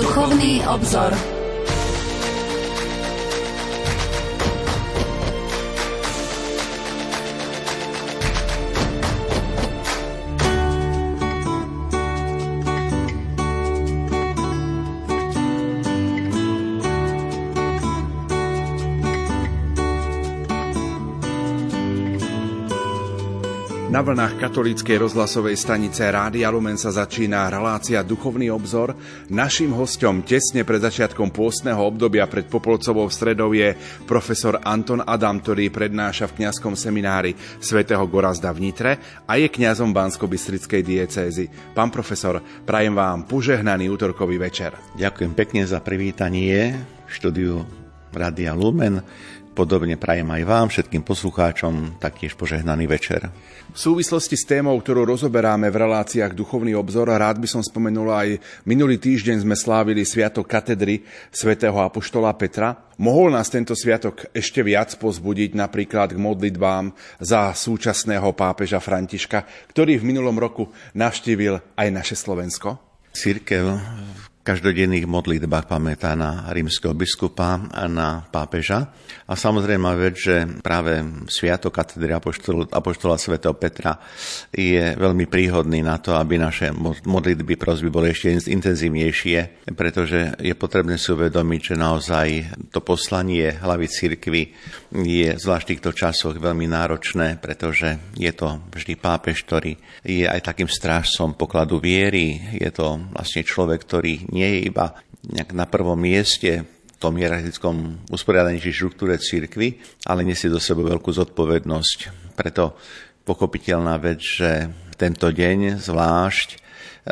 Duchovný obzor. Na vlnách katolíckej rozhlasovej stanice Rádia Lumen sa začína relácia Duchovný obzor. Naším hostom tesne pred začiatkom pôstneho obdobia pred Popolcovou stredou je profesor Anton Adam, ktorý prednáša v kňazskom seminári svätého Gorazda v Nitre a je kňazom Bansko-Bystrickej diecézy. Pán profesor, prajem vám požehnaný útorkový večer. Ďakujem pekne za privítanie v štúdiu Rádia Lumen. Podobne prajem aj vám, všetkým poslucháčom, taktiež požehnaný večer. V súvislosti s témou, ktorú rozoberáme v reláciách Duchovný obzor, rád by som spomenul aj minulý týždeň sme slávili Sviatok katedry svätého Apoštola Petra. Mohol nás tento sviatok ešte viac pozbudiť napríklad k modlitbám za súčasného pápeža Františka, ktorý v minulom roku navštívil aj naše Slovensko? Církev každodenných modlitbách pamätá na rímskeho biskupa a na pápeža. A samozrejme vec, že práve Sviatok katedry Apoštola, svätého Petra je veľmi príhodný na to, aby naše modlitby, prosby boli ešte intenzívnejšie, pretože je potrebné si uvedomiť, že naozaj to poslanie hlavy cirkvy je zvlášť v týchto časoch veľmi náročné, pretože je to vždy pápež, ktorý je aj takým strážcom pokladu viery, je to vlastne človek, ktorý nie je iba nejak na prvom mieste v tom hierarchickom usporiadaní či štruktúre církvy, ale nesie do seba veľkú zodpovednosť. Preto pochopiteľná vec, že tento deň zvlášť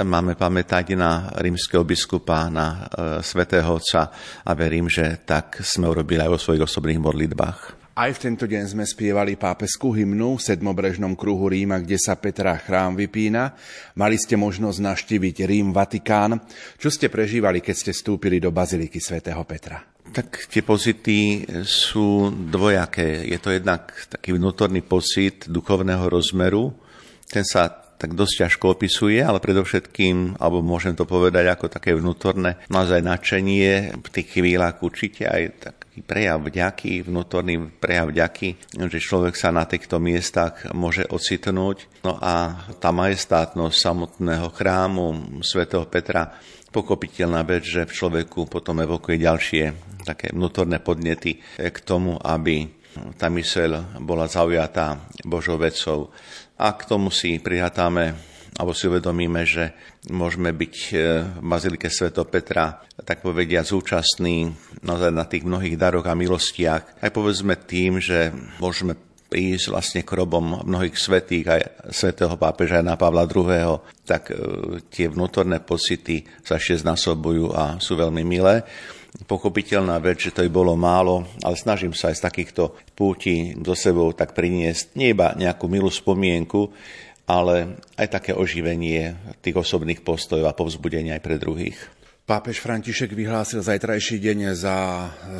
máme pamätať na rímskeho biskupa, na e, svätého Otca a verím, že tak sme urobili aj vo svojich osobných modlitbách. Aj v tento deň sme spievali pápeskú hymnu v sedmobrežnom kruhu Ríma, kde sa Petra chrám vypína. Mali ste možnosť naštíviť Rím, Vatikán. Čo ste prežívali, keď ste vstúpili do baziliky svätého Petra? Tak tie pocity sú dvojaké. Je to jednak taký vnútorný pocit duchovného rozmeru. Ten sa tak dosť ťažko opisuje, ale predovšetkým, alebo môžem to povedať ako také vnútorné, naozaj nadšenie v tých chvíľach určite aj tak prejav vďaky, vnútorný prejav vďaky, že človek sa na týchto miestach môže ocitnúť. No a tá majestátnosť samotného chrámu svätého Petra pokopiteľná vec, že v človeku potom evokuje ďalšie také vnútorné podnety k tomu, aby tá myseľ bola zaujatá Božou vecou. A k tomu si prihatáme alebo si uvedomíme, že môžeme byť e, v Bazilike Sveto Petra, tak povedia, zúčastní naozaj na tých mnohých daroch a milostiach. Aj povedzme tým, že môžeme ísť vlastne k robom mnohých svetých, aj svetého pápeža na Pavla II., tak e, tie vnútorné pocity sa ešte znasobujú a sú veľmi milé. Pochopiteľná vec, že to by bolo málo, ale snažím sa aj z takýchto púti do sebou tak priniesť nie iba nejakú milú spomienku, ale aj také oživenie tých osobných postojov a povzbudenia aj pre druhých. Pápež František vyhlásil zajtrajší deň za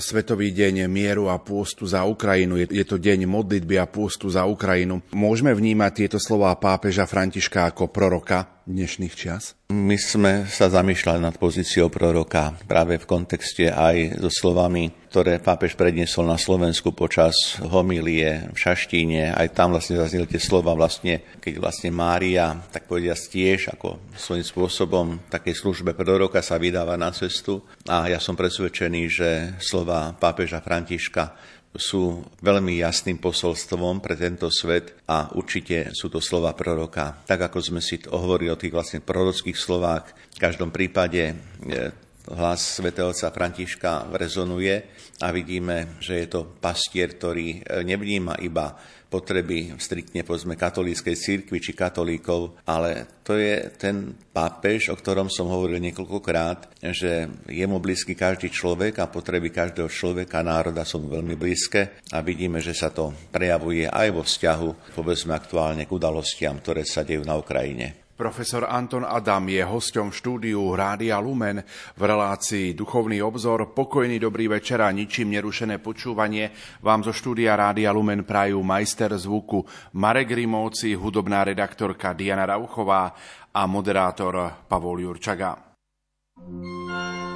Svetový deň mieru a pôstu za Ukrajinu. Je to deň modlitby a pôstu za Ukrajinu. Môžeme vnímať tieto slová pápeža Františka ako proroka dnešných čias? My sme sa zamýšľali nad pozíciou proroka práve v kontexte aj so slovami, ktoré pápež predniesol na Slovensku počas homilie v Šaštíne. Aj tam vlastne zazneli tie slova vlastne, keď vlastne Mária, tak povedia tiež ako svojím spôsobom takej službe proroka sa vydáva na cestu. A ja som presvedčený, že slova pápeža Františka sú veľmi jasným posolstvom pre tento svet a určite sú to slova proroka. Tak ako sme si hovorili o tých vlastne prorockých slovách, v každom prípade e, hlas svätého otca Františka rezonuje a vidíme, že je to pastier, ktorý e, nevníma iba potreby striktne povedzme katolíckej církvy či katolíkov, ale to je ten pápež, o ktorom som hovoril niekoľkokrát, že je mu blízky každý človek a potreby každého človeka, národa sú veľmi blízke a vidíme, že sa to prejavuje aj vo vzťahu, povedzme aktuálne k udalostiam, ktoré sa dejú na Ukrajine. Profesor Anton Adam je hosťom štúdiu Rádia Lumen v relácii Duchovný obzor. Pokojný dobrý večer a ničím nerušené počúvanie vám zo štúdia Rádia Lumen prajú majster zvuku Marek Rimovci, hudobná redaktorka Diana Rauchová a moderátor Pavol Jurčaga. thank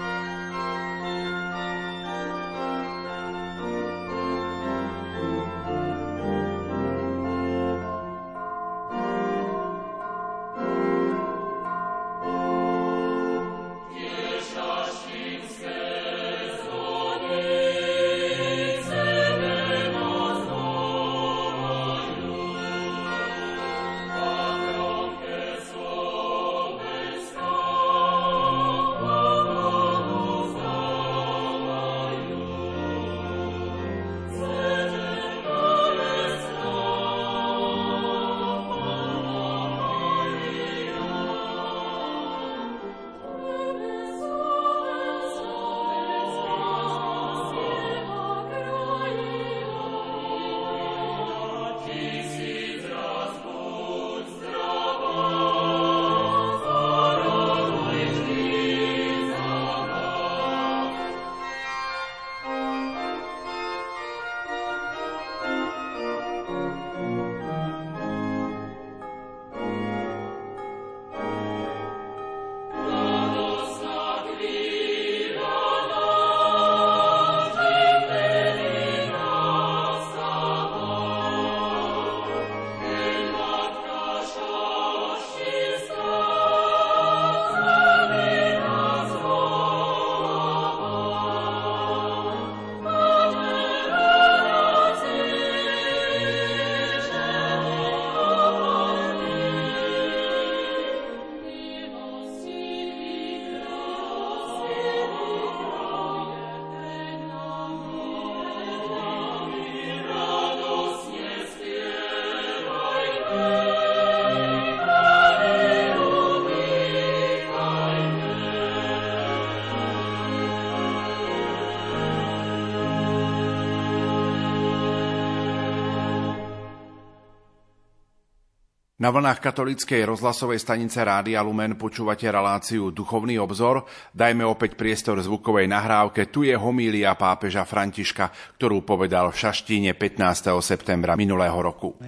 Na vlnách katolíckej rozhlasovej stanice Rádia Lumen počúvate reláciu Duchovný obzor. Dajme opäť priestor zvukovej nahrávke. Tu je homília pápeža Františka, ktorú povedal v Šaštíne 15. septembra minulého roku.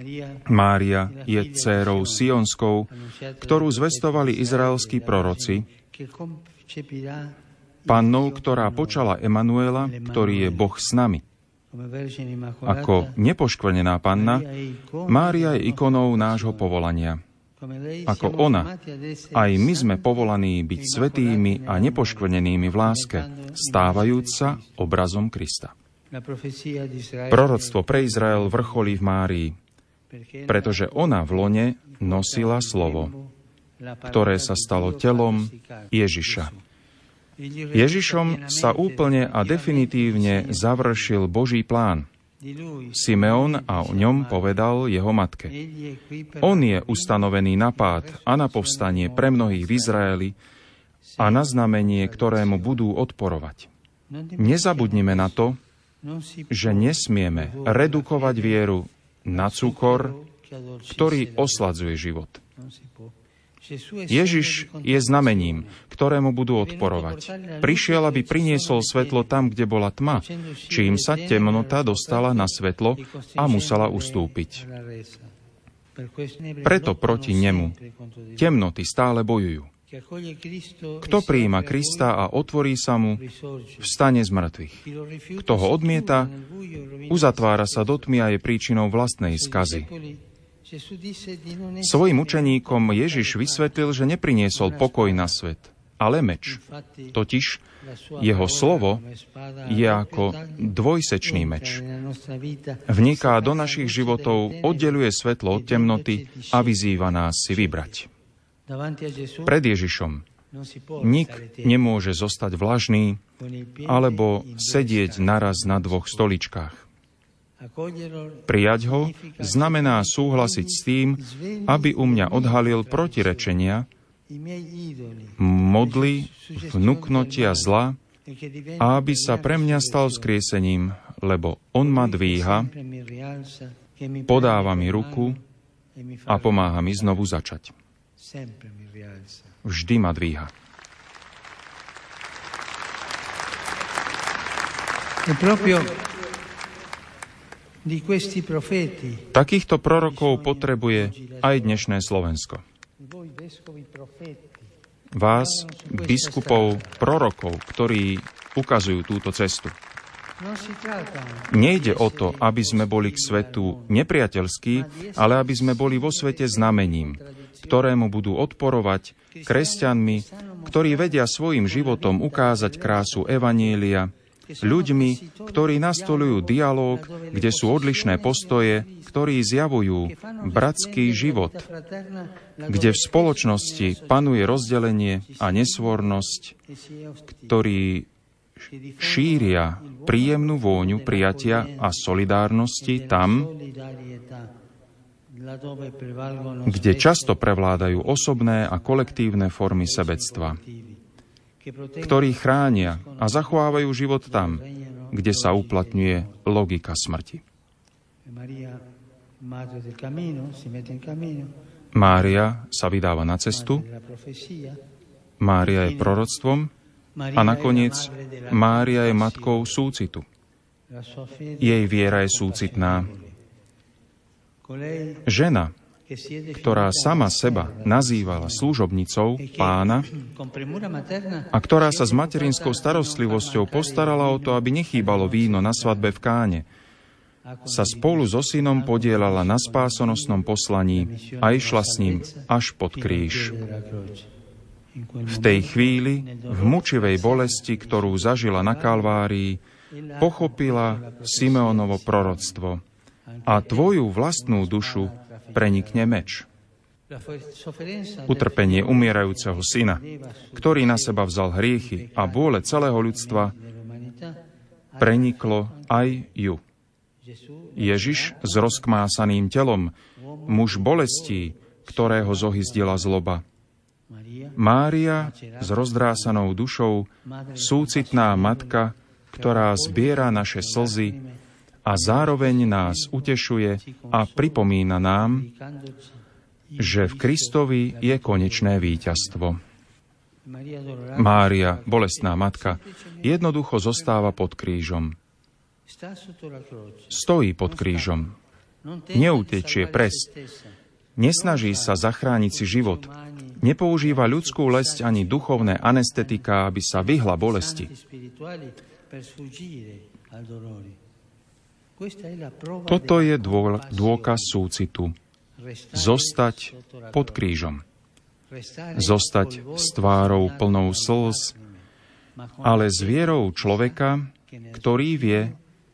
Mária je dcérou Sionskou, ktorú zvestovali izraelskí proroci, pannou, ktorá počala Emanuela, ktorý je Boh s nami. Ako nepoškvrnená panna, Mária je ikonou nášho povolania. Ako ona, aj my sme povolaní byť svetými a nepoškvrnenými v láske, stávajúc sa obrazom Krista. Proroctvo pre Izrael vrcholí v Márii, pretože ona v lone nosila slovo, ktoré sa stalo telom Ježiša. Ježišom sa úplne a definitívne završil Boží plán. Simeon a o ňom povedal jeho matke. On je ustanovený na pád a na povstanie pre mnohých v Izraeli a na znamenie, ktorému budú odporovať. Nezabudnime na to, že nesmieme redukovať vieru na cukor, ktorý osladzuje život. Ježiš je znamením, ktorému budú odporovať. Prišiel, aby priniesol svetlo tam, kde bola tma, čím sa temnota dostala na svetlo a musela ustúpiť. Preto proti nemu temnoty stále bojujú. Kto prijíma Krista a otvorí sa mu, vstane z mŕtvych. Kto ho odmieta, uzatvára sa do tmy a je príčinou vlastnej skazy. Svojim učeníkom Ježiš vysvetlil, že nepriniesol pokoj na svet, ale meč. Totiž jeho slovo je ako dvojsečný meč. Vniká do našich životov, oddeluje svetlo od temnoty a vyzýva nás si vybrať. Pred Ježišom nik nemôže zostať vlažný alebo sedieť naraz na dvoch stoličkách. Prijať ho znamená súhlasiť s tým, aby u mňa odhalil protirečenia, modly, vnúknotia zla a aby sa pre mňa stal skriesením, lebo on ma dvíha, podáva mi ruku a pomáha mi znovu začať. Vždy ma dvíha. È proprio Takýchto prorokov potrebuje aj dnešné Slovensko. Vás, biskupov, prorokov, ktorí ukazujú túto cestu. Nejde o to, aby sme boli k svetu nepriateľskí, ale aby sme boli vo svete znamením, ktorému budú odporovať kresťanmi, ktorí vedia svojim životom ukázať krásu Evanielia, ľuďmi, ktorí nastolujú dialog, kde sú odlišné postoje, ktorí zjavujú bratský život, kde v spoločnosti panuje rozdelenie a nesvornosť, ktorí šíria príjemnú vôňu prijatia a solidárnosti tam, kde často prevládajú osobné a kolektívne formy sebectva ktorí chránia a zachovávajú život tam, kde sa uplatňuje logika smrti. Mária sa vydáva na cestu, Mária je proroctvom a nakoniec Mária je matkou súcitu. Jej viera je súcitná. Žena, ktorá sama seba nazývala služobnicou pána a ktorá sa s materinskou starostlivosťou postarala o to, aby nechýbalo víno na svadbe v Káne, sa spolu so synom podielala na spásonosnom poslaní a išla s ním až pod kríž. V tej chvíli, v mučivej bolesti, ktorú zažila na Kalvárii, pochopila Simeonovo proroctvo a tvoju vlastnú dušu prenikne meč. Utrpenie umierajúceho syna, ktorý na seba vzal hriechy a bôle celého ľudstva, preniklo aj ju. Ježiš s rozkmásaným telom, muž bolestí, ktorého zohyzdila zloba. Mária s rozdrásanou dušou, súcitná matka, ktorá zbiera naše slzy a zároveň nás utešuje a pripomína nám, že v Kristovi je konečné víťazstvo. Mária, bolestná matka, jednoducho zostáva pod krížom. Stojí pod krížom. Neutečie pres. Nesnaží sa zachrániť si život. Nepoužíva ľudskú lesť ani duchovné anestetika, aby sa vyhla bolesti. Toto je dôkaz súcitu. Zostať pod krížom zostať s tvárou plnou slz, ale s vierou človeka, ktorý vie,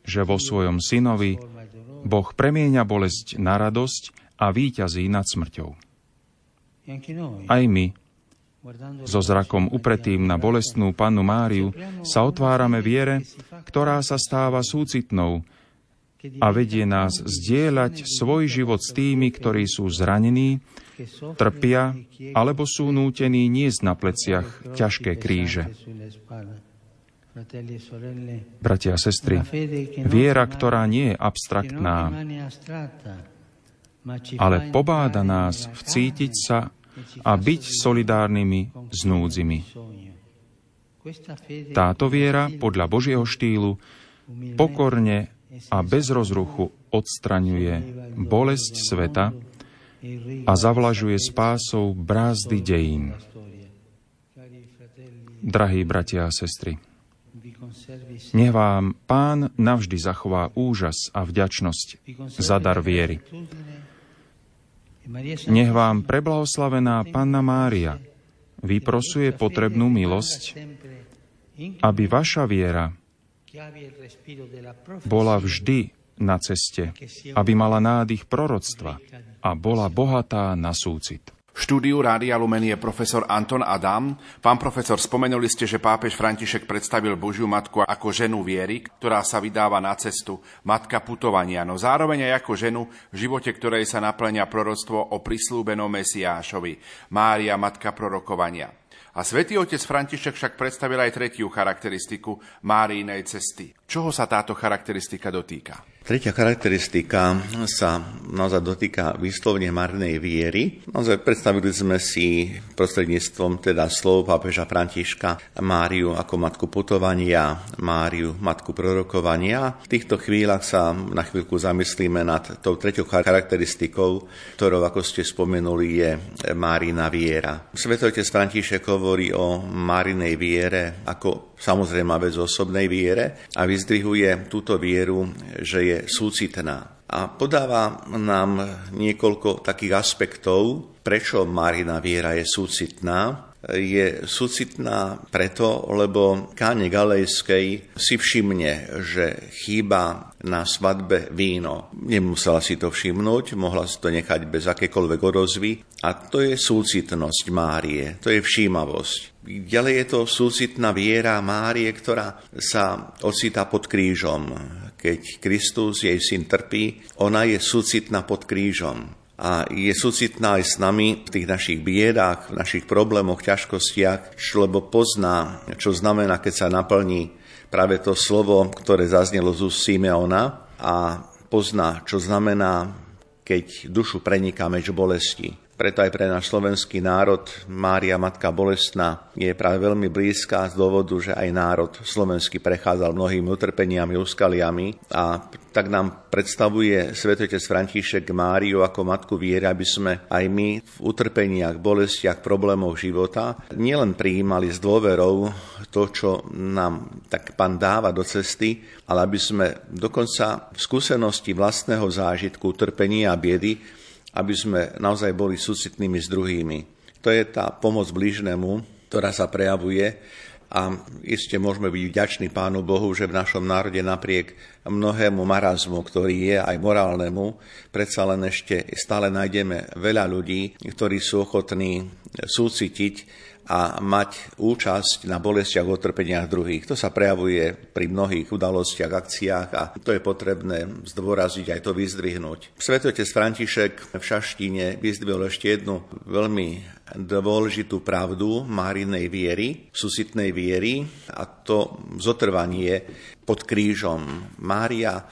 že vo svojom synovi Boh premieňa bolesť na radosť a víťazí nad smrťou. Aj my, so zrakom upretým na bolestnú pannu Máriu, sa otvárame viere, ktorá sa stáva súcitnou a vedie nás zdieľať svoj život s tými, ktorí sú zranení trpia alebo sú nútení niesť na pleciach ťažké kríže. Bratia a sestry, viera, ktorá nie je abstraktná, ale pobáda nás vcítiť sa a byť solidárnymi s núdzimi. Táto viera podľa Božieho štýlu pokorne a bez rozruchu odstraňuje bolesť sveta, a zavlažuje spásou brázdy dejín. Drahí bratia a sestry, nech vám Pán navždy zachová úžas a vďačnosť za dar viery. Nech vám preblahoslavená Panna Mária vyprosuje potrebnú milosť, aby vaša viera bola vždy na ceste, aby mala nádych proroctva a bola bohatá na súcit. V štúdiu Rádia Lumen je profesor Anton Adam. Pán profesor, spomenuli ste, že pápež František predstavil Božiu matku ako ženu viery, ktorá sa vydáva na cestu, matka putovania, no zároveň aj ako ženu, v živote ktorej sa naplňa proroctvo o prislúbenom Mesiášovi, Mária, matka prorokovania. A svätý otec František však predstavil aj tretiu charakteristiku Máriinej cesty. Čoho sa táto charakteristika dotýka? Tretia charakteristika sa naozaj dotýka vyslovne marnej viery. Naozaj predstavili sme si prostredníctvom teda slov pápeža Františka Máriu ako matku putovania, Máriu matku prorokovania. V týchto chvíľach sa na chvíľku zamyslíme nad tou treťou charakteristikou, ktorou, ako ste spomenuli, je Márina viera. Svetotec František hovorí o Márinej viere ako samozrejme vec osobnej viere a vyzdvihuje túto vieru, že je súcitná. A podáva nám niekoľko takých aspektov, prečo Marina viera je súcitná. Je súcitná preto, lebo Káne Galejskej si všimne, že chýba na svadbe víno. Nemusela si to všimnúť, mohla si to nechať bez akékoľvek odozvy. A to je súcitnosť Márie, to je všímavosť. Ďalej je to súcitná viera Márie, ktorá sa ocitá pod krížom. Keď Kristus, jej syn, trpí, ona je súcitná pod krížom a je súcitná aj s nami v tých našich biedách, v našich problémoch, ťažkostiach, lebo pozná, čo znamená, keď sa naplní práve to slovo, ktoré zaznelo z úst Simeona a pozná, čo znamená, keď dušu preniká meč bolesti. Preto aj pre náš slovenský národ. Mária Matka Bolestná je práve veľmi blízka z dôvodu, že aj národ slovenský prechádzal mnohými utrpeniami, úskaliami a tak nám predstavuje svetotec František Máriu ako matku viery, aby sme aj my v utrpeniach, bolestiach, problémoch života nielen prijímali s dôverou to, čo nám tak pán dáva do cesty, ale aby sme dokonca v skúsenosti vlastného zážitku, utrpenia a biedy aby sme naozaj boli súcitnými s druhými. To je tá pomoc blížnemu, ktorá sa prejavuje a iste môžeme byť vďační Pánu Bohu, že v našom národe napriek mnohému marazmu, ktorý je aj morálnemu, predsa len ešte stále nájdeme veľa ľudí, ktorí sú ochotní súcitiť a mať účasť na bolestiach a utrpeniach druhých. To sa prejavuje pri mnohých udalostiach, akciách a to je potrebné zdôraziť aj to vyzdvihnúť. Svetotec František v Šaštine vyzdvihol ešte jednu veľmi dôležitú pravdu Márinej viery, susitnej viery a to zotrvanie pod krížom. Mária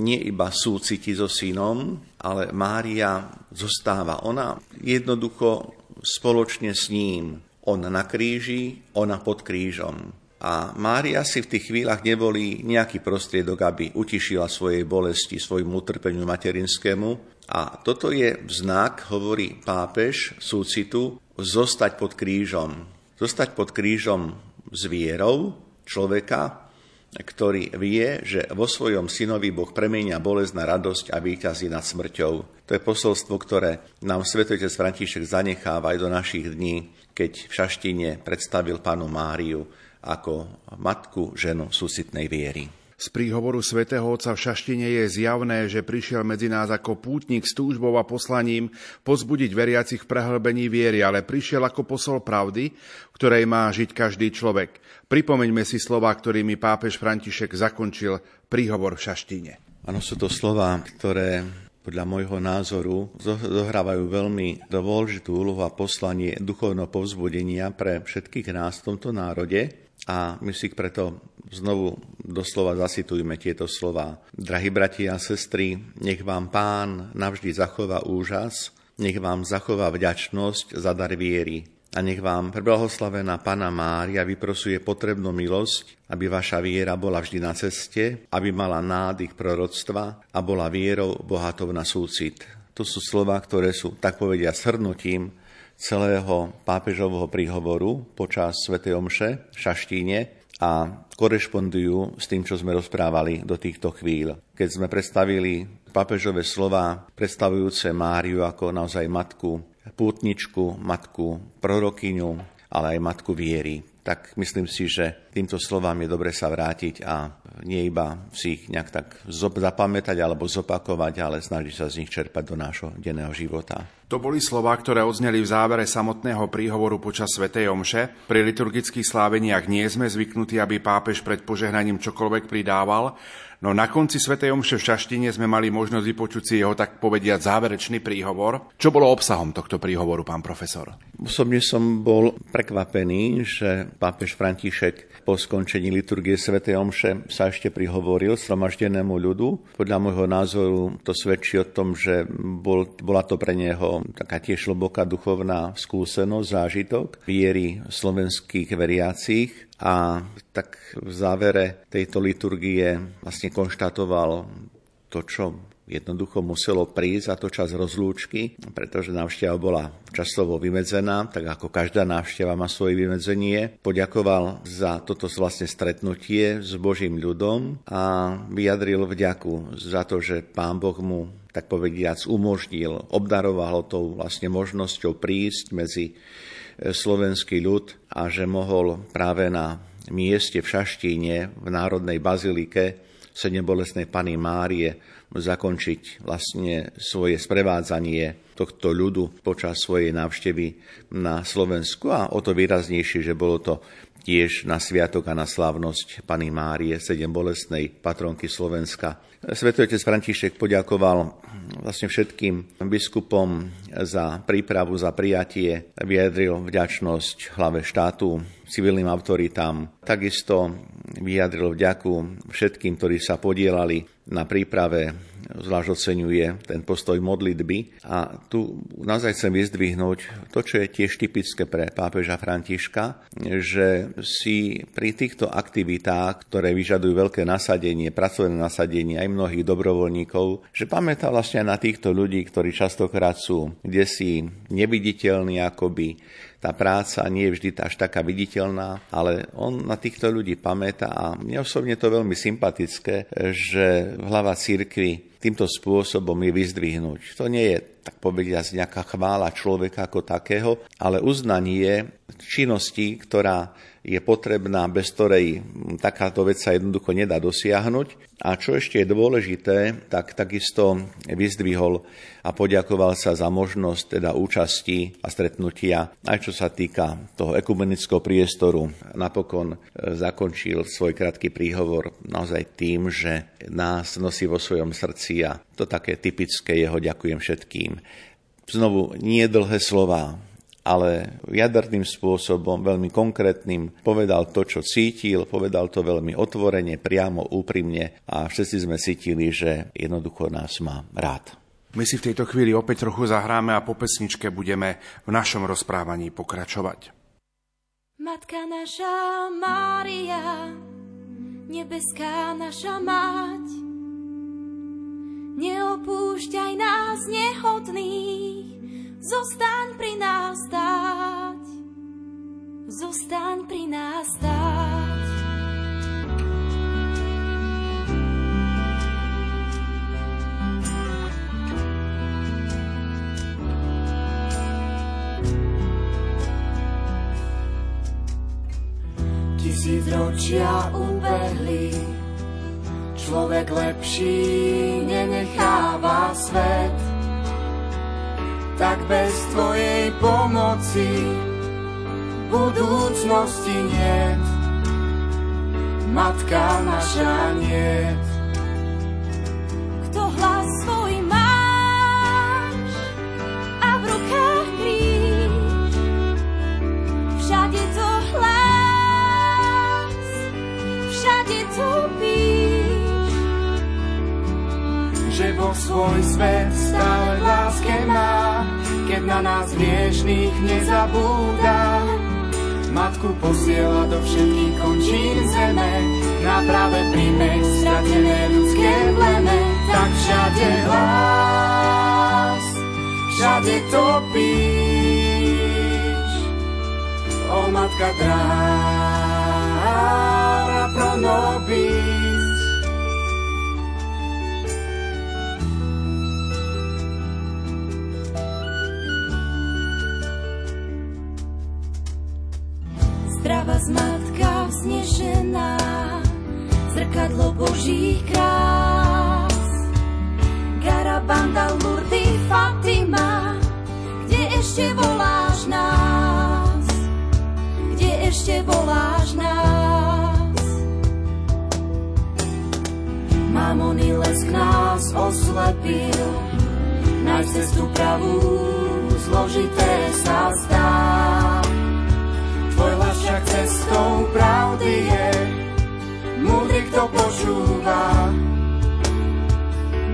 nie iba súciti so synom, ale Mária zostáva. Ona jednoducho spoločne s ním on na kríži, ona pod krížom. A Mária si v tých chvíľach nevolí nejaký prostriedok, aby utišila svojej bolesti, svojmu utrpeniu materinskému. A toto je znak, hovorí pápež súcitu, zostať pod krížom. Zostať pod krížom s vierou človeka, ktorý vie, že vo svojom synovi Boh premenia bolesť na radosť a výťazí nad smrťou. To je posolstvo, ktoré nám svetotec František zanecháva aj do našich dní keď v Šaštine predstavil pánu Máriu ako matku ženu súcitnej viery. Z príhovoru svätého Otca v Šaštine je zjavné, že prišiel medzi nás ako pútnik s túžbou a poslaním pozbudiť veriacich v prehlbení viery, ale prišiel ako posol pravdy, ktorej má žiť každý človek. Pripomeňme si slova, ktorými pápež František zakončil príhovor v Šaštine. Áno, sú to slova, ktoré podľa môjho názoru zohrávajú veľmi dôležitú úlohu a poslanie duchovného povzbudenia pre všetkých nás v tomto národe a my si preto znovu doslova zasitujme tieto slova. Drahí bratia a sestry, nech vám pán navždy zachová úžas, nech vám zachová vďačnosť za dar viery, a nech vám preblahoslavená Pana Mária vyprosuje potrebnú milosť, aby vaša viera bola vždy na ceste, aby mala nádych proroctva a bola vierou bohatou na súcit. To sú slova, ktoré sú, tak povedia, shrnutím celého pápežového príhovoru počas Sv. Omše v Šaštíne a korešpondujú s tým, čo sme rozprávali do týchto chvíľ. Keď sme predstavili pápežové slova predstavujúce Máriu ako naozaj matku pútničku, matku prorokyňu, ale aj matku viery. Tak myslím si, že týmto slovám je dobre sa vrátiť a nie iba si ich nejak tak zapamätať alebo zopakovať, ale snažiť sa z nich čerpať do nášho denného života. To boli slova, ktoré odzneli v závere samotného príhovoru počas Svetej Omše. Pri liturgických sláveniach nie sme zvyknutí, aby pápež pred požehnaním čokoľvek pridával, No na konci Sv. Omše v Šaštine sme mali možnosť vypočuť si jeho, tak povediať, záverečný príhovor. Čo bolo obsahom tohto príhovoru, pán profesor? Osobne som bol prekvapený, že pápež František po skončení liturgie Sv. Omše sa ešte prihovoril sromaždenému ľudu. Podľa môjho názoru to svedčí o tom, že bol, bola to pre neho taká tiež hlboká duchovná skúsenosť, zážitok viery slovenských veriacich a tak v závere tejto liturgie vlastne konštatoval to, čo jednoducho muselo prísť a to čas rozlúčky, pretože návšteva bola časovo vymedzená, tak ako každá návšteva má svoje vymedzenie. Poďakoval za toto vlastne stretnutie s Božím ľudom a vyjadril vďaku za to, že Pán Boh mu tak povediac umožnil, obdaroval ho tou vlastne možnosťou prísť medzi slovenský ľud a že mohol práve na mieste v Šaštíne v Národnej bazilike Sedem bolestnej Pany Márie zakončiť vlastne svoje sprevádzanie tohto ľudu počas svojej návštevy na Slovensku. A o to výraznejšie, že bolo to tiež na sviatok a na slávnosť Pany Márie, sedem bolestnej patronky Slovenska. Svetý otec František poďakoval vlastne všetkým biskupom za prípravu, za prijatie, vyjadril vďačnosť hlave štátu, civilným autoritám. Takisto vyjadril vďaku všetkým, ktorí sa podielali na príprave, zvlášť oceňuje ten postoj modlitby. A tu naozaj chcem vyzdvihnúť to, čo je tiež typické pre pápeža Františka, že si pri týchto aktivitách, ktoré vyžadujú veľké nasadenie, pracovné nasadenie aj mnohých dobrovoľníkov, že pamätá vlastne na týchto ľudí, ktorí častokrát sú kde si neviditeľní akoby, tá práca nie je vždy až taká viditeľná, ale on na týchto ľudí pamätá a mne osobne to veľmi sympatické, že hlava církvy týmto spôsobom je vyzdvihnúť. To nie je, tak povediať, nejaká chvála človeka ako takého, ale uznanie činnosti, ktorá je potrebná, bez ktorej takáto vec sa jednoducho nedá dosiahnuť. A čo ešte je dôležité, tak takisto vyzdvihol a poďakoval sa za možnosť teda účasti a stretnutia, aj čo sa týka toho ekumenického priestoru. Napokon e, zakončil svoj krátky príhovor naozaj tým, že nás nosí vo svojom srdci a to také typické jeho ďakujem všetkým. Znovu, nie dlhé slova, ale jaderným spôsobom, veľmi konkrétnym, povedal to, čo cítil, povedal to veľmi otvorene, priamo, úprimne a všetci sme cítili, že jednoducho nás má rád. My si v tejto chvíli opäť trochu zahráme a po pesničke budeme v našom rozprávaní pokračovať. Matka naša Mária, nebeská naša mať, neopúšťaj nás nehodných, Zostaň pri nás stáť, zostaň pri nás stáť. Tisíc ročia ubehli, človek lepší nenecháva svet bez Tvojej pomoci budúcnosti nie. Matka naša nie. Kto hlas svoj máš a v rukách kríž, všade to hlas, všade to píš, že Boh svoj svet stále v láske má keď na nás hriešných nezabúda. Matku posiela do všetkých končín zeme, na práve príjmeť stratené ľudské pleme. Tak všade hlas, všade topíš, o matka drára pro zmatka vznešená, zrkadlo Božích krás. Garabanda, Lurdy, Fatima, kde ešte voláš nás? Kde ešte voláš nás? Mamony lesk nás oslepil, náš cestu pravú zložité sa zdá však cestou pravdy je. Múdry, kto počúva,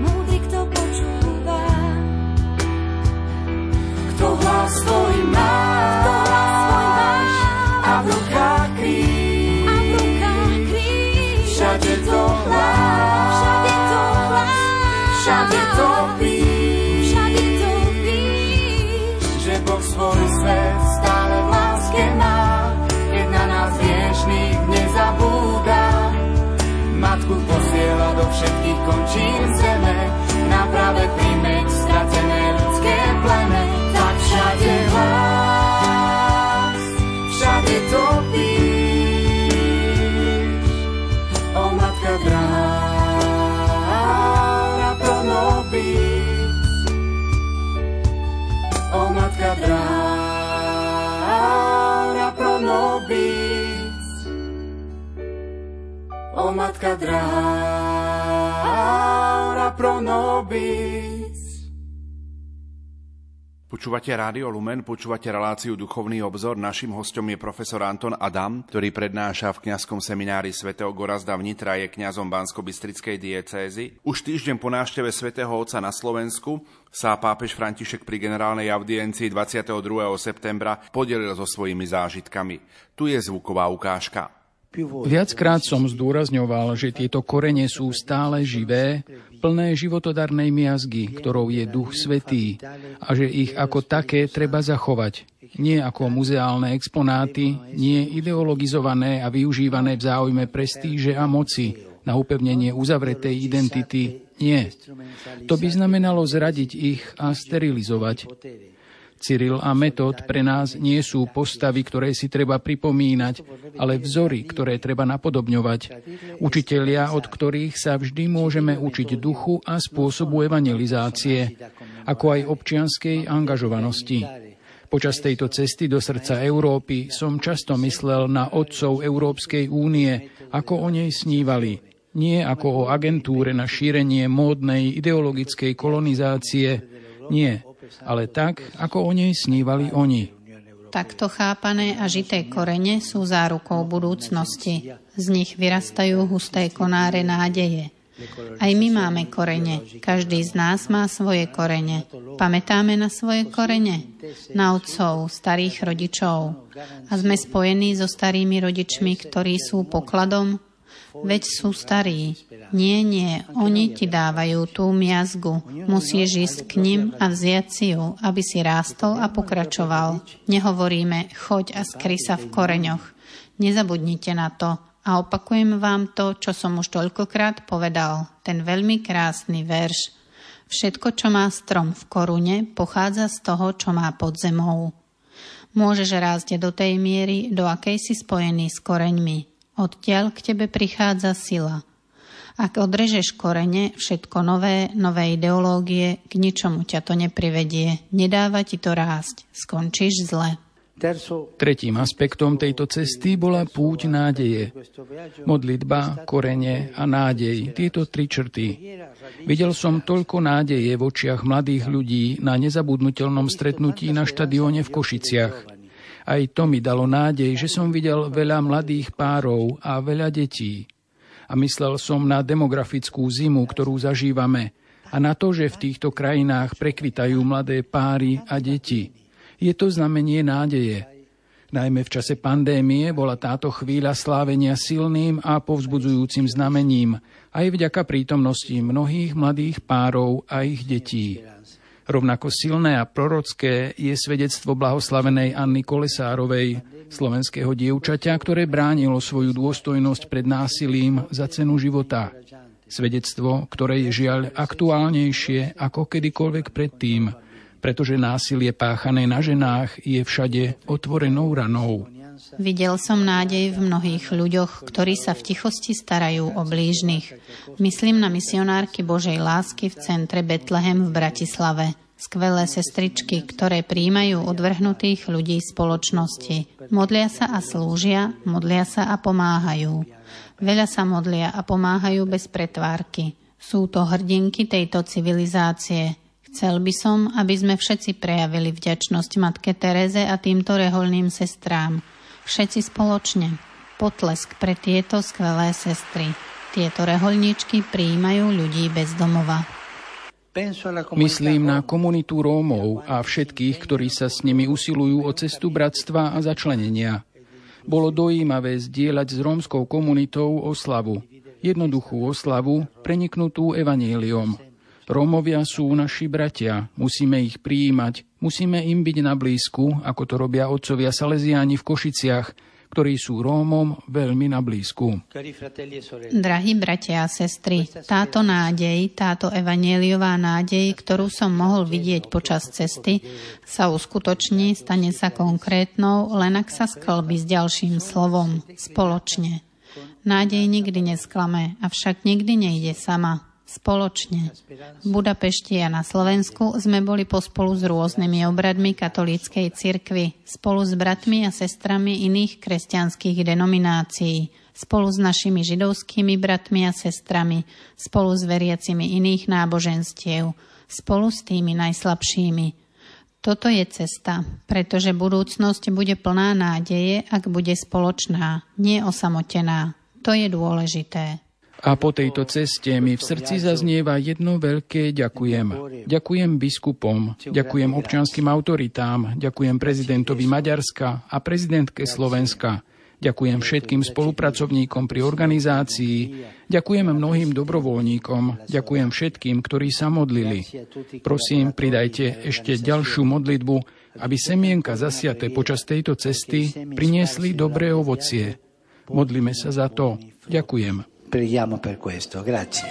múdry, kto počúva, kto hlas tvoj má, všetkých končín zeme, na práve príjmeť stratené ľudské pleme. Tak všade hlas, všade topíš, o matka drára pro nobis, o matka drára pro nobis matka drahá, pro nobis. Počúvate Rádio Lumen, počúvate reláciu Duchovný obzor. Našim hostom je profesor Anton Adam, ktorý prednáša v kňazskom seminári svätého Gorazda v Nitra, je kňazom Bansko-Bystrickej diecézy. Už týždeň po návšteve svätého Otca na Slovensku sa pápež František pri generálnej audiencii 22. septembra podelil so svojimi zážitkami. Tu je zvuková ukážka. Viackrát som zdôrazňoval, že tieto korene sú stále živé, plné životodarnej miazgy, ktorou je Duch Svetý a že ich ako také treba zachovať. Nie ako muzeálne exponáty, nie ideologizované a využívané v záujme prestíže a moci na upevnenie uzavretej identity. Nie. To by znamenalo zradiť ich a sterilizovať. Cyril a Metod pre nás nie sú postavy, ktoré si treba pripomínať, ale vzory, ktoré treba napodobňovať. Učitelia, od ktorých sa vždy môžeme učiť duchu a spôsobu evangelizácie, ako aj občianskej angažovanosti. Počas tejto cesty do srdca Európy som často myslel na otcov Európskej únie, ako o nej snívali. Nie ako o agentúre na šírenie módnej ideologickej kolonizácie, nie, ale tak, ako o nej snívali oni. Takto chápané a žité korene sú zárukou budúcnosti. Z nich vyrastajú husté konáre nádeje. Aj my máme korene. Každý z nás má svoje korene. Pamätáme na svoje korene? Na otcov, starých rodičov. A sme spojení so starými rodičmi, ktorí sú pokladom Veď sú starí. Nie, nie, oni ti dávajú tú miazgu. Musíš ísť k ním a vziať si ju, aby si rástol a pokračoval. Nehovoríme, choď a skry sa v koreňoch. Nezabudnite na to. A opakujem vám to, čo som už toľkokrát povedal. Ten veľmi krásny verš. Všetko, čo má strom v korune, pochádza z toho, čo má pod zemou. Môžeš rásť do tej miery, do akej si spojený s koreňmi. Odtiaľ k tebe prichádza sila. Ak odrežeš korene, všetko nové, nové ideológie, k ničomu ťa to neprivedie. Nedáva ti to rásť. Skončíš zle. Tretím aspektom tejto cesty bola púť nádeje. Modlitba, korene a nádej. Tieto tri črty. Videl som toľko nádeje v očiach mladých ľudí na nezabudnutelnom stretnutí na štadióne v Košiciach. Aj to mi dalo nádej, že som videl veľa mladých párov a veľa detí. A myslel som na demografickú zimu, ktorú zažívame, a na to, že v týchto krajinách prekvitajú mladé páry a deti. Je to znamenie nádeje. Najmä v čase pandémie bola táto chvíľa slávenia silným a povzbudzujúcim znamením, aj vďaka prítomnosti mnohých mladých párov a ich detí. Rovnako silné a prorocké je svedectvo blahoslavenej Anny Kolesárovej, slovenského dievčaťa, ktoré bránilo svoju dôstojnosť pred násilím za cenu života. Svedectvo, ktoré je žiaľ aktuálnejšie ako kedykoľvek predtým, pretože násilie páchané na ženách je všade otvorenou ranou. Videl som nádej v mnohých ľuďoch, ktorí sa v tichosti starajú o blížnych. Myslím na misionárky Božej lásky v centre Betlehem v Bratislave. Skvelé sestričky, ktoré príjmajú odvrhnutých ľudí spoločnosti. Modlia sa a slúžia, modlia sa a pomáhajú. Veľa sa modlia a pomáhajú bez pretvárky. Sú to hrdinky tejto civilizácie. Chcel by som, aby sme všetci prejavili vďačnosť Matke Tereze a týmto reholným sestrám. Všetci spoločne. Potlesk pre tieto skvelé sestry. Tieto reholničky prijímajú ľudí bez domova. Myslím na komunitu Rómov a všetkých, ktorí sa s nimi usilujú o cestu bratstva a začlenenia. Bolo dojímavé zdieľať s rómskou komunitou oslavu. Jednoduchú oslavu, preniknutú evanieliom. Rómovia sú naši bratia, musíme ich prijímať, musíme im byť na blízku, ako to robia otcovia Salesiáni v Košiciach, ktorí sú Rómom veľmi na blízku. Drahí bratia a sestry, táto nádej, táto evanieliová nádej, ktorú som mohol vidieť počas cesty, sa uskutoční, stane sa konkrétnou, len ak sa sklbí s ďalším slovom, spoločne. Nádej nikdy nesklame, avšak nikdy nejde sama spoločne. V Budapešti a na Slovensku sme boli pospolu s rôznymi obradmi katolíckej cirkvy, spolu s bratmi a sestrami iných kresťanských denominácií, spolu s našimi židovskými bratmi a sestrami, spolu s veriacimi iných náboženstiev, spolu s tými najslabšími. Toto je cesta, pretože budúcnosť bude plná nádeje, ak bude spoločná, nie osamotená. To je dôležité. A po tejto ceste mi v srdci zaznieva jedno veľké ďakujem. Ďakujem biskupom, ďakujem občanským autoritám, ďakujem prezidentovi Maďarska a prezidentke Slovenska. Ďakujem všetkým spolupracovníkom pri organizácii, ďakujem mnohým dobrovoľníkom, ďakujem všetkým, ktorí sa modlili. Prosím, pridajte ešte ďalšiu modlitbu, aby semienka zasiaté počas tejto cesty priniesli dobré ovocie. Modlíme sa za to. Ďakujem. Preghiamo per questo. Grazie.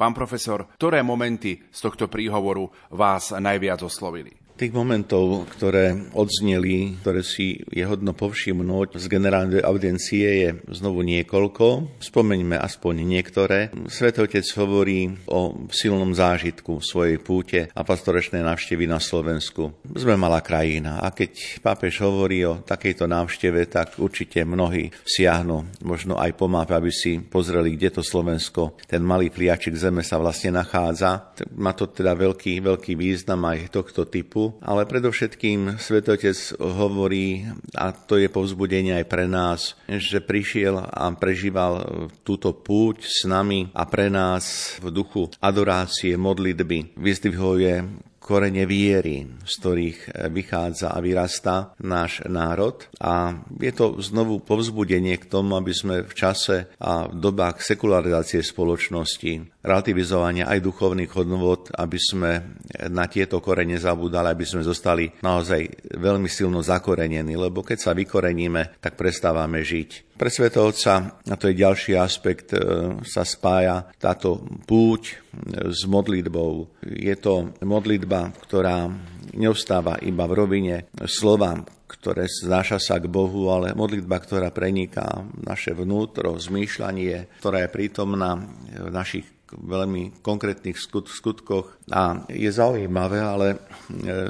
Pán profesor, ktoré momenty z tohto príhovoru vás najviac oslovili? Tých momentov, ktoré odzneli, ktoré si je hodno povšimnúť z generálnej audiencie je znovu niekoľko. Spomeňme aspoň niektoré. Svetotec hovorí o silnom zážitku svojej púte a pastorečnej návštevy na Slovensku. Sme malá krajina a keď pápež hovorí o takejto návšteve, tak určite mnohí siahnu možno aj po mape, aby si pozreli, kde to Slovensko, ten malý pliačik zeme sa vlastne nachádza. Má to teda veľký, veľký význam aj tohto typu ale predovšetkým Svetotec hovorí, a to je povzbudenie aj pre nás, že prišiel a prežíval túto púť s nami a pre nás v duchu adorácie, modlitby. Vyzdvihuje korene viery, z ktorých vychádza a vyrastá náš národ. A je to znovu povzbudenie k tomu, aby sme v čase a v dobách sekularizácie spoločnosti relativizovania aj duchovných hodnot, aby sme na tieto korene zabudali, aby sme zostali naozaj veľmi silno zakorenení, lebo keď sa vykoreníme, tak prestávame žiť. Pre Svetovca, a to je ďalší aspekt, e, sa spája táto púť e, s modlitbou. Je to modlitba, ktorá neustáva iba v rovine slova, ktoré znáša sa k Bohu, ale modlitba, ktorá preniká naše vnútro, zmýšľanie, ktorá je prítomná v našich veľmi konkrétnych skutkoch. A je zaujímavé, ale e,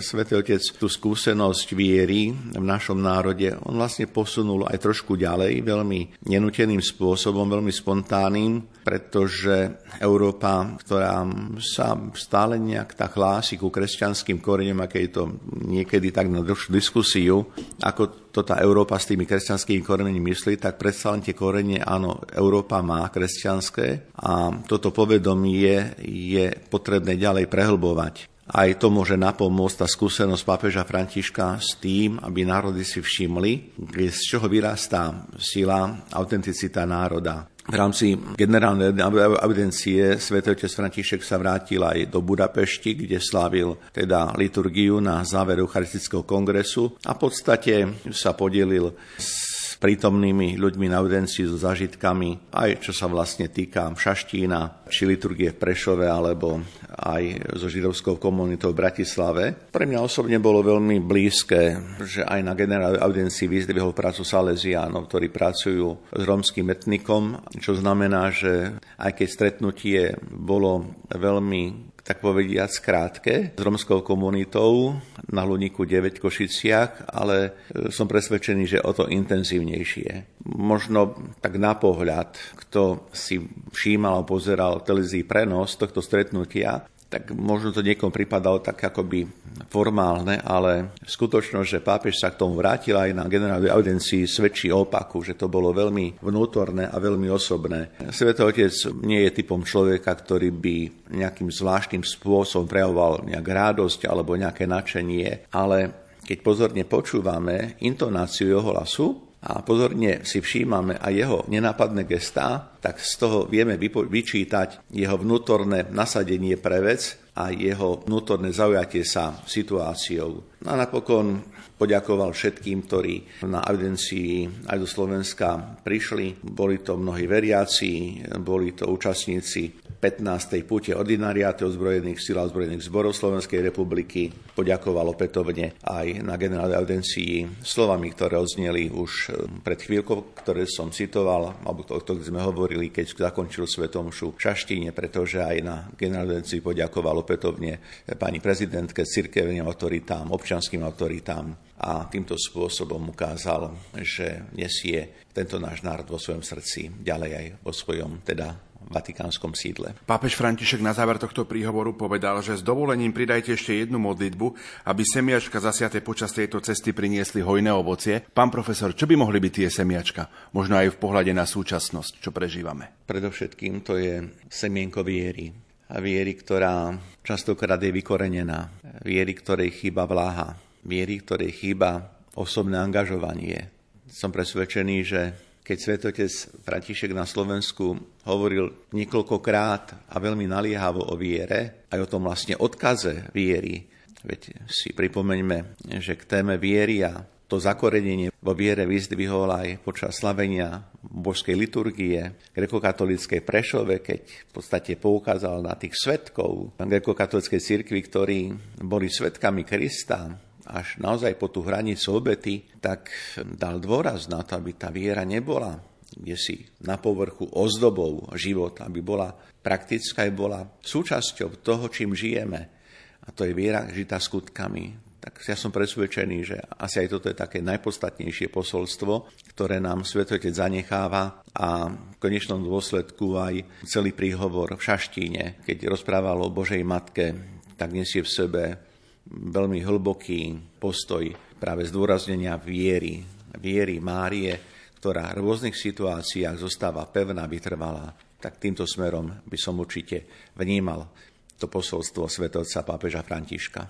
Svetý Otec tú skúsenosť viery v našom národe, on vlastne posunul aj trošku ďalej, veľmi nenuteným spôsobom, veľmi spontánnym, pretože Európa, ktorá sa stále nejak tak hlási ku kresťanským koreňom, aké je to niekedy tak na dlhšiu diskusiu, ako to tá Európa s tými kresťanskými koreňmi myslí, tak predsa len tie korene, áno, Európa má kresťanské a toto povedomie je potrebné ďalej prehlbovať. Aj to môže napomôcť tá skúsenosť pápeža Františka s tým, aby národy si všimli, z čoho vyrastá sila, autenticita národa. V rámci generálnej evidencie svätý otec František sa vrátil aj do Budapešti, kde slávil teda liturgiu na záver Eucharistického kongresu a v podstate sa podelil s prítomnými ľuďmi na audencii so zažitkami, aj čo sa vlastne týka šaštína, či liturgie v Prešove, alebo aj so židovskou komunitou v Bratislave. Pre mňa osobne bolo veľmi blízke, že aj na generálnej audiencii vyzdvihol prácu Salesiánov, ktorí pracujú s romským etnikom, čo znamená, že aj keď stretnutie bolo veľmi tak povediať krátke s romskou komunitou na Luniku 9 Košiciach, ale e, som presvedčený, že o to intenzívnejšie. Možno tak na pohľad, kto si všímal a pozeral televízii prenos tohto stretnutia, tak možno to niekomu pripadalo tak akoby formálne, ale skutočnosť, že pápež sa k tomu vrátil aj na generálnej audiencii, svedčí opaku, že to bolo veľmi vnútorné a veľmi osobné. Svetý Otec nie je typom človeka, ktorý by nejakým zvláštnym spôsobom prejavoval nejak radosť alebo nejaké nadšenie, ale keď pozorne počúvame intonáciu jeho hlasu, a pozorne si všímame aj jeho nenápadné gestá, tak z toho vieme vyčítať jeho vnútorné nasadenie pre vec a jeho vnútorné zaujatie sa situáciou. A napokon poďakoval všetkým, ktorí na evidencii aj do Slovenska prišli. Boli to mnohí veriaci, boli to účastníci 15. púte ordinariáty ozbrojených síl a ozbrojených zborov Slovenskej republiky. Poďakoval opätovne aj na generálnej audencii slovami, ktoré odzneli už eh, pred chvíľkou, ktoré som citoval, alebo to, to sme hovorili, keď zakončil Svetomšu v Šaštíne, pretože aj na generálnej audiencii poďakoval opätovne pani prezidentke, cirkevným autoritám, občanským autoritám, a týmto spôsobom ukázal, že nesie tento náš národ vo svojom srdci, ďalej aj vo svojom teda vatikánskom sídle. Pápež František na záver tohto príhovoru povedal, že s dovolením pridajte ešte jednu modlitbu, aby semiačka zasiate počas tejto cesty priniesli hojné ovocie. Pán profesor, čo by mohli byť tie semiačka? Možno aj v pohľade na súčasnosť, čo prežívame. Predovšetkým to je semienko viery. A viery, ktorá častokrát je vykorenená. Viery, ktorej chýba vláha miery, ktorej chýba osobné angažovanie. Som presvedčený, že keď svetotec František na Slovensku hovoril niekoľkokrát a veľmi naliehavo o viere, aj o tom vlastne odkaze viery, veď si pripomeňme, že k téme viery a to zakorenenie vo viere vyzdvihol aj počas slavenia božskej liturgie grekokatolíckej Prešove, keď v podstate poukázal na tých svetkov grekokatolíckej cirkvi, ktorí boli svetkami Krista, až naozaj po tú hranicu obety, tak dal dôraz na to, aby tá viera nebola kde si na povrchu ozdobou života, aby bola praktická, aby bola súčasťou toho, čím žijeme. A to je viera žitá skutkami. Tak ja som presvedčený, že asi aj toto je také najpodstatnejšie posolstvo, ktoré nám Svetotec zanecháva a v konečnom dôsledku aj celý príhovor v Šaštíne, keď rozprával o Božej Matke, tak nesie v sebe veľmi hlboký postoj práve zdôraznenia viery, viery Márie, ktorá v rôznych situáciách zostáva pevná, vytrvalá, tak týmto smerom by som určite vnímal to posolstvo svetovca pápeža Františka.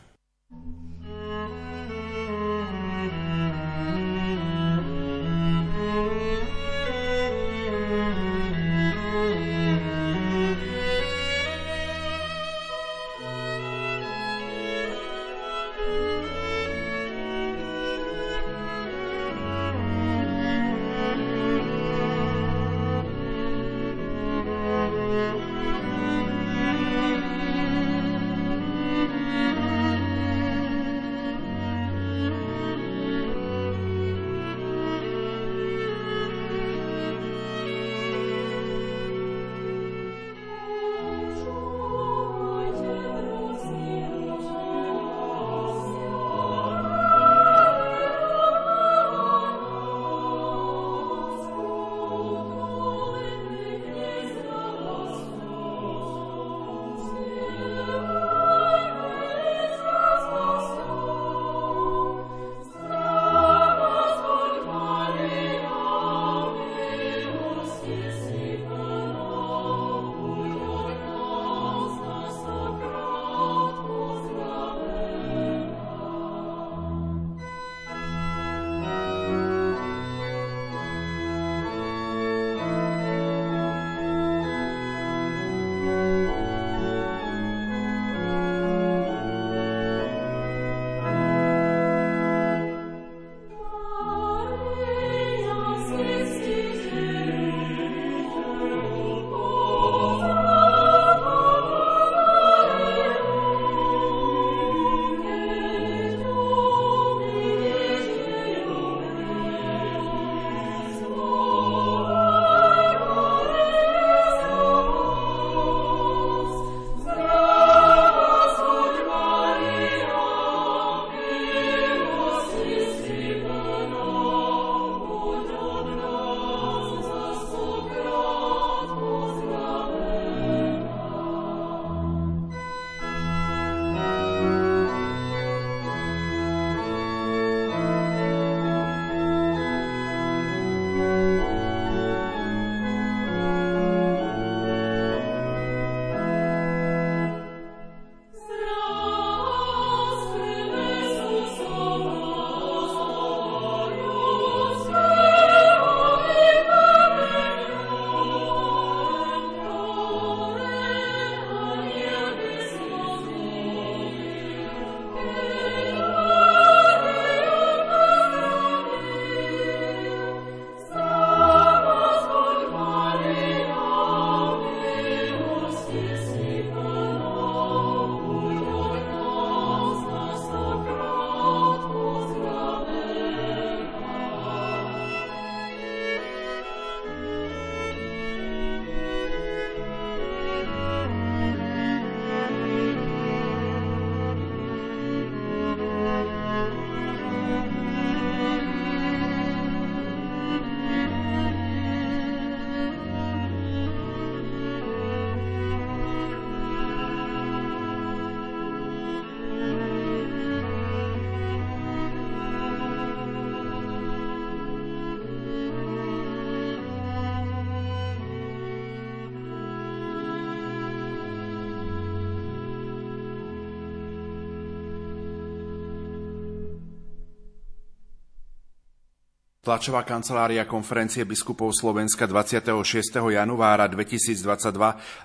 Tlačová kancelária konferencie biskupov Slovenska 26. januára 2022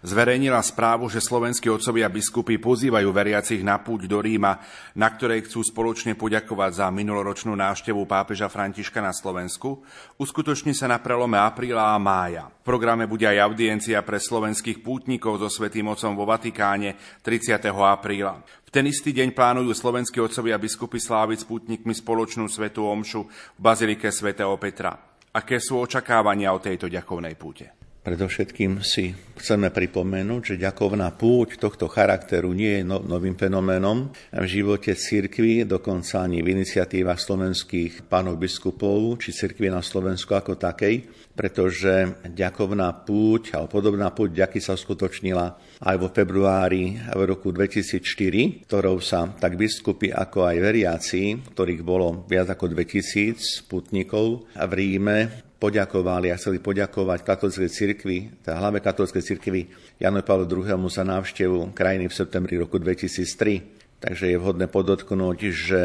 zverejnila správu, že slovenskí otcovia biskupy pozývajú veriacich na púť do Ríma, na ktorej chcú spoločne poďakovať za minuloročnú návštevu pápeža Františka na Slovensku. Uskutoční sa na prelome apríla a mája. V programe bude aj audiencia pre slovenských pútnikov so Svetým Otcom vo Vatikáne 30. apríla ten istý deň plánujú slovenskí otcovia biskupy sláviť s putníkmi spoločnú svetú omšu v Bazilike svätého Petra. Aké sú očakávania o tejto ďakovnej púte? Predovšetkým si chceme pripomenúť, že ďakovná púť tohto charakteru nie je no, novým fenoménom v živote cirkvi, dokonca ani v iniciatívach slovenských pánov biskupov či cirkvi na Slovensku ako takej pretože ďakovná púť, alebo podobná púť ďaky sa uskutočnila aj vo februári v roku 2004, ktorou sa tak biskupy ako aj veriaci, ktorých bolo viac ako 2000 putníkov v Ríme, poďakovali a chceli poďakovať katolíckej cirkvi, teda hlave katolíckej cirkvi Janovi Pavlu II. za návštevu krajiny v septembri roku 2003. Takže je vhodné podotknúť, že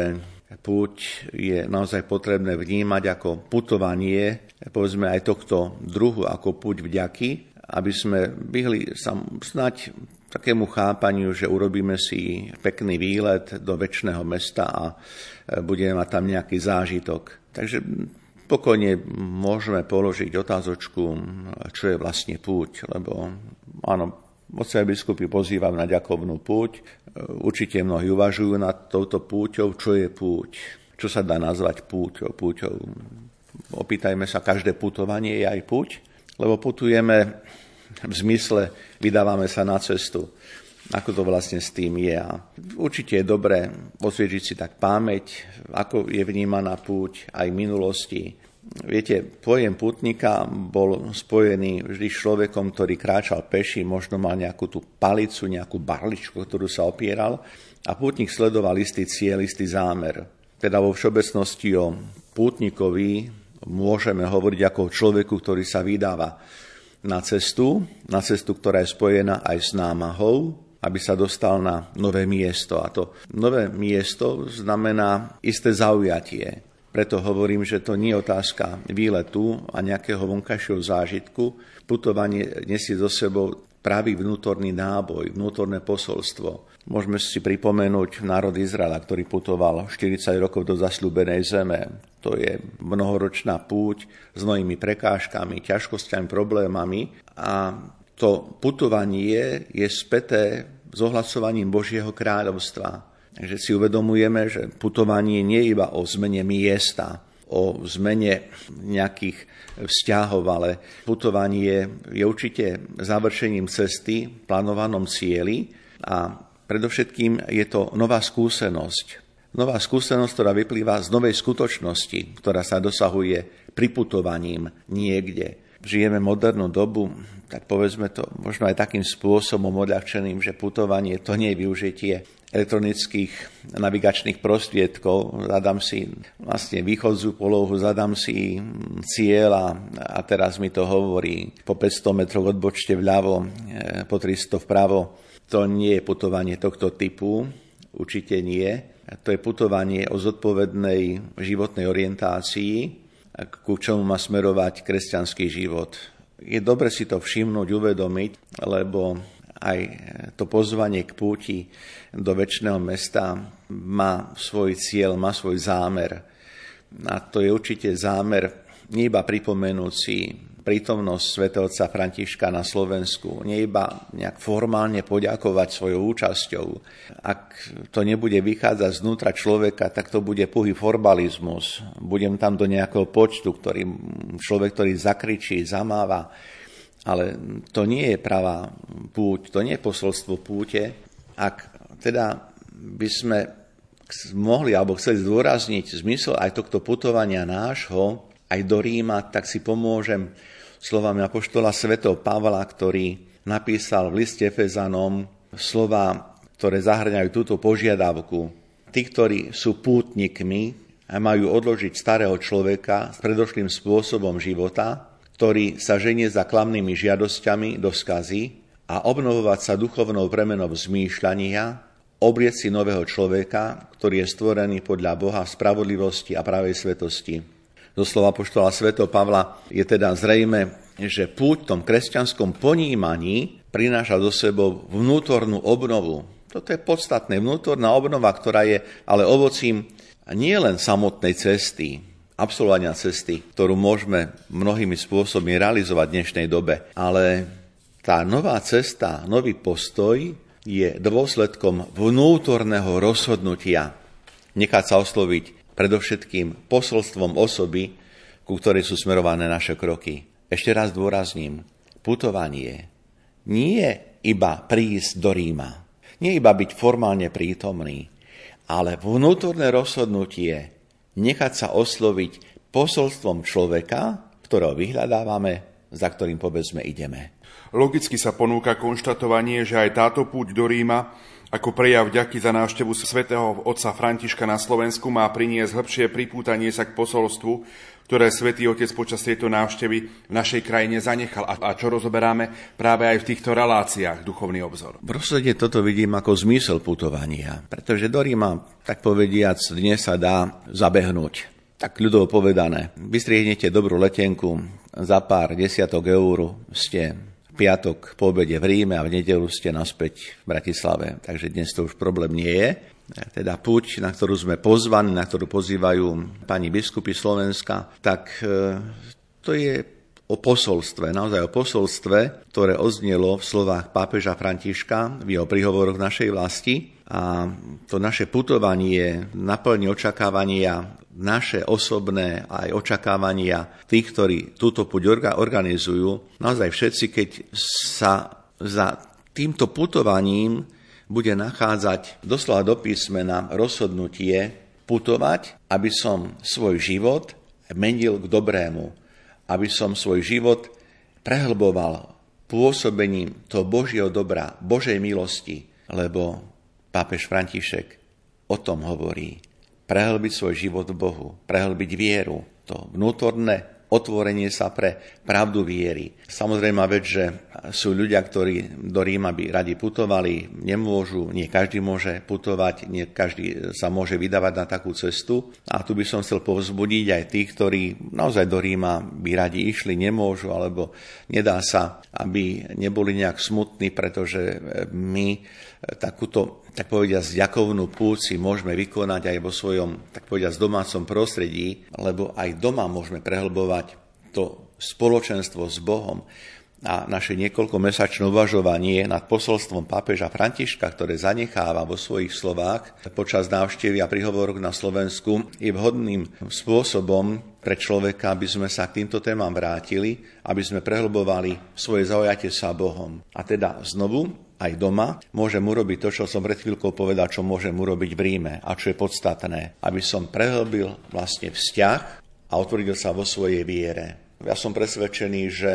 Púť je naozaj potrebné vnímať ako putovanie, povedzme aj tohto druhu, ako púť vďaky, aby sme vyhli sa snať takému chápaniu, že urobíme si pekný výlet do väčšného mesta a budeme mať tam nejaký zážitok. Takže pokojne môžeme položiť otázočku, čo je vlastne púť, lebo áno, Mocné biskupy pozývam na ďakovnú púť. Určite mnohí uvažujú nad touto púťou, čo je púť. Čo sa dá nazvať púťou? púťou. Opýtajme sa, každé putovanie je aj púť? Lebo putujeme v zmysle, vydávame sa na cestu. Ako to vlastne s tým je. A určite je dobré osviežiť si tak pamäť, ako je vnímaná púť aj v minulosti, Viete, pojem putníka bol spojený vždy s človekom, ktorý kráčal peši, možno mal nejakú tú palicu, nejakú barličku, ktorú sa opieral a pútnik sledoval istý cieľ, istý zámer. Teda vo všeobecnosti o pútnikovi môžeme hovoriť ako o človeku, ktorý sa vydáva na cestu, na cestu, ktorá je spojená aj s námahou, aby sa dostal na nové miesto. A to nové miesto znamená isté zaujatie, preto hovorím, že to nie je otázka výletu a nejakého vonkajšieho zážitku. Putovanie nesie so sebou pravý vnútorný náboj, vnútorné posolstvo. Môžeme si pripomenúť národ Izraela, ktorý putoval 40 rokov do zasľúbenej zeme. To je mnohoročná púť s mnohými prekážkami, ťažkosťami, problémami a to putovanie je späté s ohlasovaním Božieho kráľovstva Takže si uvedomujeme, že putovanie nie je iba o zmene miesta, o zmene nejakých vzťahov, ale putovanie je určite završením cesty, plánovanom cieli a predovšetkým je to nová skúsenosť. Nová skúsenosť, ktorá vyplýva z novej skutočnosti, ktorá sa dosahuje priputovaním niekde. Žijeme modernú dobu, tak povedzme to možno aj takým spôsobom odľahčeným, že putovanie to nie je využitie elektronických navigačných prostriedkov, zadám si vlastne východzu polohu, zadám si cieľ a, a teraz mi to hovorí po 500 metroch odbočte vľavo, e, po 300 vpravo. To nie je putovanie tohto typu, určite nie. To je putovanie o zodpovednej životnej orientácii, ku čomu má smerovať kresťanský život. Je dobre si to všimnúť, uvedomiť, lebo aj to pozvanie k púti do väčšného mesta má svoj cieľ, má svoj zámer. A to je určite zámer nie iba pripomenúť si prítomnosť svätovca Františka na Slovensku, nie iba nejak formálne poďakovať svojou účasťou. Ak to nebude vychádzať znútra človeka, tak to bude puhý formalizmus. Budem tam do nejakého počtu, ktorý človek, ktorý zakričí, zamáva, ale to nie je pravá púť, to nie je posolstvo púte. Ak teda by sme mohli alebo chceli zdôrazniť zmysel aj tohto putovania nášho, aj do Ríma, tak si pomôžem slovami apoštola svätého Pavla, ktorý napísal v liste Efezanom slova, ktoré zahrňajú túto požiadavku. Tí, ktorí sú pútnikmi a majú odložiť starého človeka s predošlým spôsobom života, ktorý sa ženie za klamnými žiadosťami do skazy a obnovovať sa duchovnou premenou zmýšľania, obrieť si nového človeka, ktorý je stvorený podľa Boha spravodlivosti a pravej svetosti. Zo slova poštola Sv. Pavla je teda zrejme, že púť v tom kresťanskom ponímaní prináša do sebou vnútornú obnovu. Toto je podstatné, vnútorná obnova, ktorá je ale ovocím nie len samotnej cesty, absolvovania cesty, ktorú môžeme mnohými spôsobmi realizovať v dnešnej dobe, ale tá nová cesta, nový postoj je dôsledkom vnútorného rozhodnutia nechať sa osloviť predovšetkým posolstvom osoby, ku ktorej sú smerované naše kroky. Ešte raz dôrazním, putovanie nie iba prísť do Ríma, nie iba byť formálne prítomný, ale vnútorné rozhodnutie nechať sa osloviť posolstvom človeka, ktorého vyhľadávame, za ktorým povedzme ideme. Logicky sa ponúka konštatovanie, že aj táto púť do Ríma ako prejav ďaky za návštevu svätého otca Františka na Slovensku má priniesť hĺbšie pripútanie sa k posolstvu, ktoré svätý Otec počas tejto návštevy v našej krajine zanechal a čo rozoberáme práve aj v týchto reláciách duchovný obzor. V rozsede toto vidím ako zmysel putovania, pretože do Ríma, tak povediac, dnes sa dá zabehnúť. Tak ľudovo povedané, vystriehnete dobrú letenku, za pár desiatok eur ste piatok po obede v Ríme a v nedelu ste naspäť v Bratislave. Takže dnes to už problém nie je. Teda púť, na ktorú sme pozvaní, na ktorú pozývajú pani biskupy Slovenska, tak e, to je o posolstve, naozaj o posolstve, ktoré oznelo v slovách pápeža Františka v jeho prihovoroch našej vlasti. A to naše putovanie naplní očakávania naše osobné aj očakávania tých, ktorí túto puť organizujú, naozaj všetci, keď sa za týmto putovaním bude nachádzať doslova do písmena rozhodnutie putovať, aby som svoj život menil k dobrému, aby som svoj život prehlboval pôsobením toho Božieho dobra, Božej milosti, lebo pápež František o tom hovorí. Prehlbiť svoj život v Bohu, prehlbiť vieru, to vnútorné otvorenie sa pre pravdu viery. Samozrejme vec, že sú ľudia, ktorí do Ríma by radi putovali, nemôžu, nie každý môže putovať, nie každý sa môže vydávať na takú cestu. A tu by som chcel povzbudiť aj tých, ktorí naozaj do Ríma by radi išli, nemôžu, alebo nedá sa, aby neboli nejak smutní, pretože my takúto, tak povediať, ďakovnú púci môžeme vykonať aj vo svojom, tak povediať, domácom prostredí, lebo aj doma môžeme prehlbovať to spoločenstvo s Bohom a naše niekoľkomesačné uvažovanie nad posolstvom pápeža Františka, ktoré zanecháva vo svojich slovách počas návštevy a prihovorok na Slovensku, je vhodným spôsobom pre človeka, aby sme sa k týmto témam vrátili, aby sme prehlbovali svoje zaujatie sa Bohom. A teda znovu aj doma, môžem urobiť to, čo som pred chvíľkou povedal, čo môžem urobiť v Ríme a čo je podstatné, aby som prehlbil vlastne vzťah a otvoril sa vo svojej viere. Ja som presvedčený, že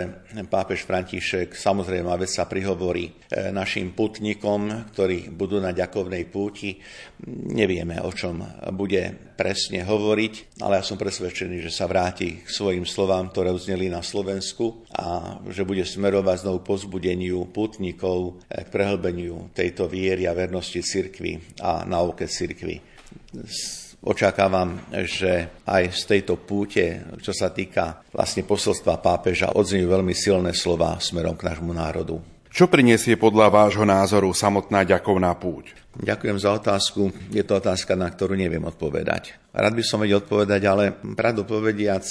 pápež František samozrejme vec sa prihovorí e, našim putníkom, ktorí budú na ďakovnej púti. Nevieme, o čom bude presne hovoriť, ale ja som presvedčený, že sa vráti k svojim slovám, ktoré uzneli na Slovensku a že bude smerovať znovu pozbudeniu putníkov e, k prehlbeniu tejto viery a vernosti cirkvi a nauke cirkvi Očakávam, že aj z tejto púte, čo sa týka vlastne posolstva pápeža, odznejú veľmi silné slova smerom k nášmu národu. Čo priniesie podľa vášho názoru samotná ďakovná púť? Ďakujem za otázku. Je to otázka, na ktorú neviem odpovedať. Rád by som vedel odpovedať, ale pravdu povediac,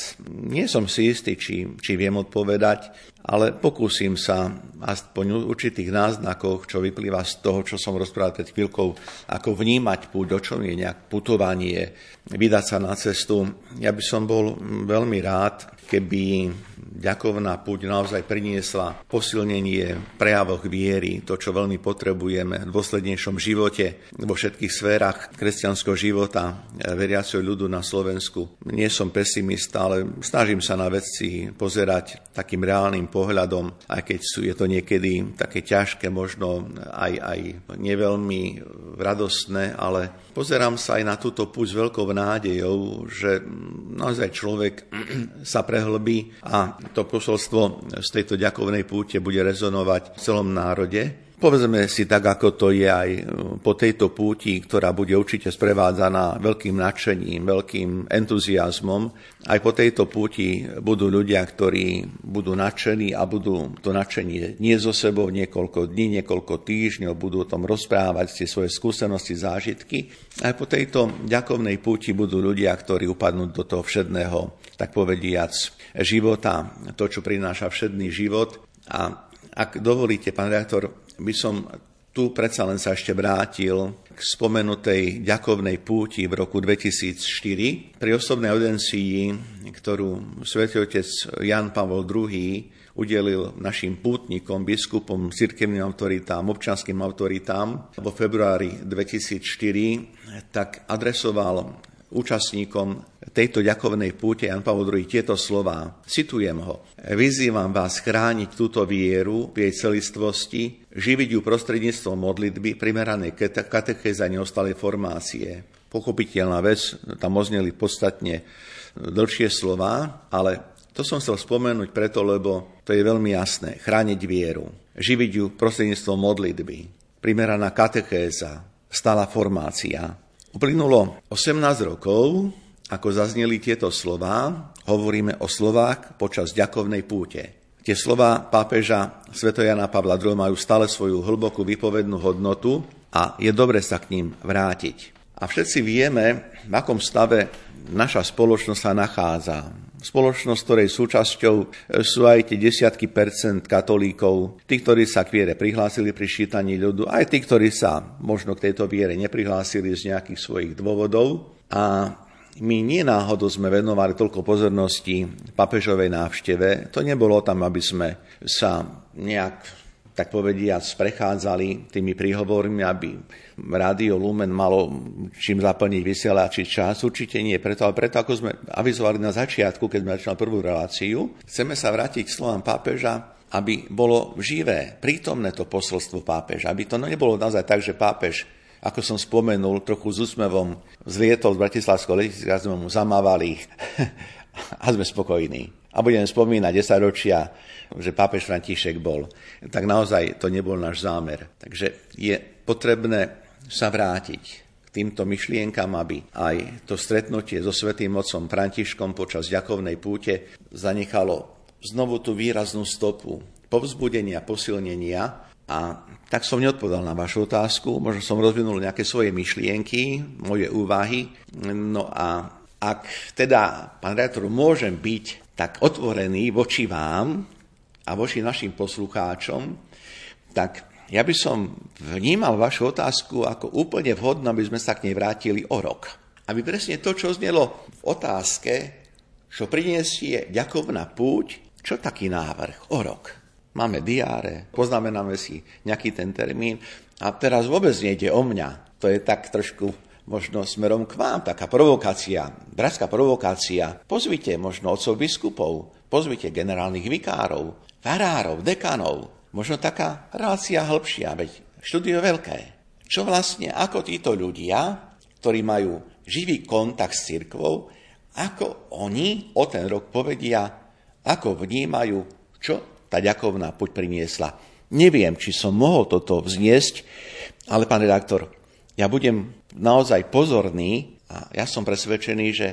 nie som si istý, či, či viem odpovedať, ale pokúsim sa aspoň určitých náznakoch, čo vyplýva z toho, čo som rozprával pred chvíľkou, ako vnímať púť, o čom je nejak putovanie, vydať sa na cestu. Ja by som bol veľmi rád, keby ďakovná púť naozaj priniesla posilnenie prejavoch viery, to, čo veľmi potrebujeme v dôslednejšom živote, vo všetkých sférach kresťanského života veriaceho ľudu na Slovensku. Nie som pesimista, ale snažím sa na veci pozerať takým reálnym pohľadom, aj keď sú, je to niekedy také ťažké, možno aj, aj neveľmi radostné, ale pozerám sa aj na túto púť s veľkou nádejou, že naozaj človek sa prehlbí a to posolstvo z tejto ďakovnej púte bude rezonovať v celom národe Povedzme si tak, ako to je aj po tejto púti, ktorá bude určite sprevádzaná veľkým nadšením, veľkým entuziasmom. Aj po tejto púti budú ľudia, ktorí budú nadšení a budú to nadšenie nie so sebou niekoľko dní, niekoľko týždňov, budú o tom rozprávať tie svoje skúsenosti, zážitky. Aj po tejto ďakovnej púti budú ľudia, ktorí upadnú do toho všedného, tak povediac, života, to, čo prináša všedný život. A ak dovolíte, pán reaktor, by som tu predsa len sa ešte vrátil k spomenutej ďakovnej púti v roku 2004 pri osobnej audencii, ktorú svätý otec Jan Pavol II udelil našim pútnikom, biskupom, cirkevným autoritám, občanským autoritám vo februári 2004, tak adresoval účastníkom tejto ďakovnej púte Jan Pavel II tieto slova. Citujem ho. Vyzývam vás chrániť túto vieru v jej celistvosti, živiť ju prostredníctvom modlitby, primeranej katechézy a neostalej formácie. Pochopiteľná vec, tam ozneli podstatne dlhšie slova, ale to som chcel spomenúť preto, lebo to je veľmi jasné. Chrániť vieru, živiť ju prostredníctvom modlitby, primeraná katechéza, stála formácia, Uplynulo 18 rokov, ako zazneli tieto slová, hovoríme o slovách počas ďakovnej púte. Tie slova pápeža Svetojana Pavla II majú stále svoju hlbokú vypovednú hodnotu a je dobre sa k ním vrátiť. A všetci vieme, v akom stave naša spoločnosť sa nachádza spoločnosť, ktorej súčasťou e, sú aj tie desiatky percent katolíkov, tí, ktorí sa k viere prihlásili pri šítaní ľudu, aj tí, ktorí sa možno k tejto viere neprihlásili z nejakých svojich dôvodov. A my nie náhodou sme venovali toľko pozornosti papežovej návšteve. To nebolo tam, aby sme sa nejak tak povediať, prechádzali tými príhovormi, aby Rádio Lumen malo čím zaplniť vysielači čas. Určite nie. Preto, ale preto, ako sme avizovali na začiatku, keď sme začali prvú reláciu, chceme sa vrátiť k slovám pápeža, aby bolo živé, prítomné to posolstvo pápeža, aby to nebolo naozaj tak, že pápež ako som spomenul, trochu s úsmevom zlietol z Bratislavského letiska, sme mu zamávali. A sme spokojní a budeme spomínať 10 ročia, že pápež František bol, tak naozaj to nebol náš zámer. Takže je potrebné sa vrátiť k týmto myšlienkam, aby aj to stretnutie so Svetým Otcom Františkom počas ďakovnej púte zanechalo znovu tú výraznú stopu povzbudenia, posilnenia a tak som neodpovedal na vašu otázku, možno som rozvinul nejaké svoje myšlienky, moje úvahy. No a ak teda, pán redaktor, môžem byť tak otvorený voči vám a voči našim poslucháčom, tak ja by som vnímal vašu otázku ako úplne vhodno, aby sme sa k nej vrátili o rok. Aby presne to, čo znelo v otázke, čo priniesie ďakovná púť, čo taký návrh o rok. Máme diáre, poznamenáme si nejaký ten termín a teraz vôbec nejde o mňa. To je tak trošku možno smerom k vám, taká provokácia, bratská provokácia. Pozvite možno otcov biskupov, pozvite generálnych vikárov, farárov, dekanov. Možno taká relácia hĺbšia, veď štúdio veľké. Čo vlastne, ako títo ľudia, ktorí majú živý kontakt s cirkvou, ako oni o ten rok povedia, ako vnímajú, čo tá ďakovná puť priniesla. Neviem, či som mohol toto vzniesť, ale pán redaktor, ja budem naozaj pozorný a ja som presvedčený, že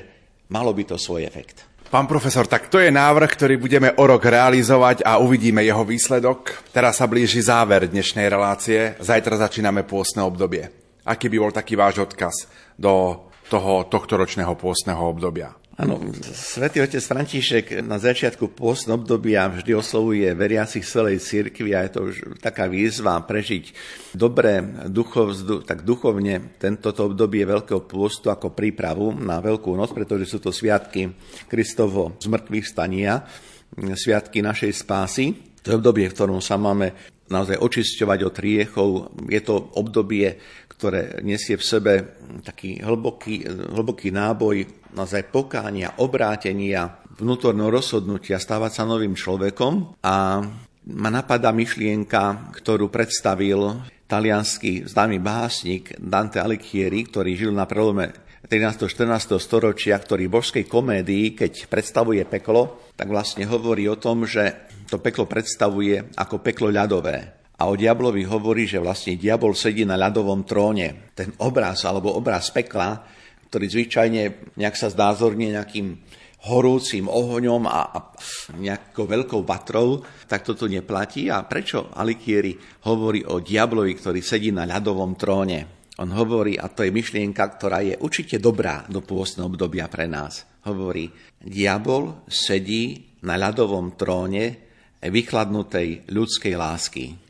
malo by to svoj efekt. Pán profesor, tak to je návrh, ktorý budeme o rok realizovať a uvidíme jeho výsledok. Teraz sa blíži záver dnešnej relácie. Zajtra začíname pôstne obdobie. Aký by bol taký váš odkaz do toho tohto ročného pôstneho obdobia? Áno, svätý otec František na začiatku pôstne obdobia vždy oslovuje veriacich celej cirkvi a je to už taká výzva prežiť dobre duchov, tak duchovne tento obdobie veľkého pôstu ako prípravu na Veľkú noc, pretože sú to sviatky Kristovo zmrtvých stania, sviatky našej spásy. To je obdobie, v ktorom sa máme naozaj očisťovať od riechov. Je to obdobie, ktoré nesie v sebe taký hlboký, hlboký náboj naozaj pokánia, obrátenia, vnútorného rozhodnutia stávať sa novým človekom a ma napadá myšlienka, ktorú predstavil talianský známy básnik Dante Alighieri, ktorý žil na prelome 13. 14. storočia, ktorý v božskej komédii, keď predstavuje peklo, tak vlastne hovorí o tom, že to peklo predstavuje ako peklo ľadové. A o diablovi hovorí, že vlastne diabol sedí na ľadovom tróne. Ten obraz alebo obraz pekla, ktorý zvyčajne nejak sa zdázornie nejakým horúcim ohoňom a, a nejakou veľkou vatrou, tak toto neplatí. A prečo Alikieri hovorí o diablovi, ktorý sedí na ľadovom tróne? On hovorí, a to je myšlienka, ktorá je určite dobrá do pôstneho obdobia pre nás. Hovorí, diabol sedí na ľadovom tróne vykladnutej ľudskej lásky.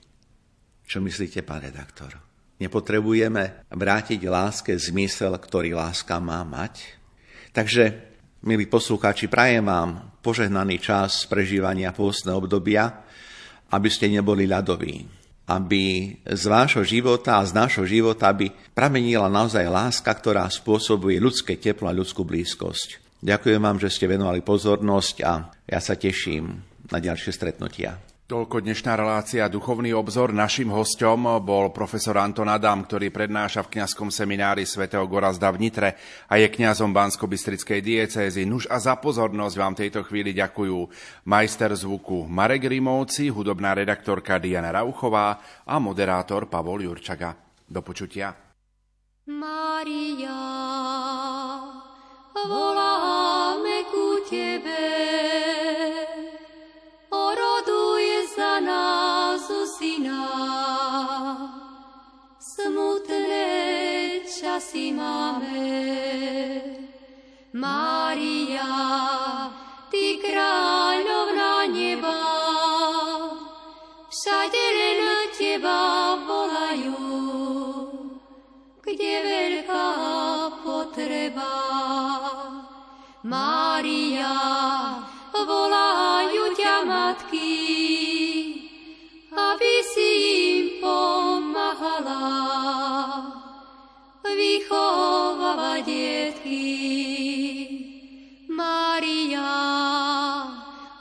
Čo myslíte, pán redaktor? Nepotrebujeme vrátiť láske zmysel, ktorý láska má mať? Takže, milí poslucháči, prajem vám požehnaný čas prežívania pôstneho obdobia, aby ste neboli ľadoví, aby z vášho života a z nášho života by pramenila naozaj láska, ktorá spôsobuje ľudské teplo a ľudskú blízkosť. Ďakujem vám, že ste venovali pozornosť a ja sa teším na ďalšie stretnutia. Toľko dnešná relácia Duchovný obzor. Našim hostom bol profesor Anton Adam, ktorý prednáša v kňazskom seminári svätého Gorazda v Nitre a je kňazom Bansko-Bystrickej diecézy. Nuž a za pozornosť vám tejto chvíli ďakujú majster zvuku Marek Rimovci, hudobná redaktorka Diana Rauchová a moderátor Pavol Jurčaga. Do počutia. Maria, voláme ku Tebe. máme. Mária, volajú ťa matky, vychováva detky. Maria,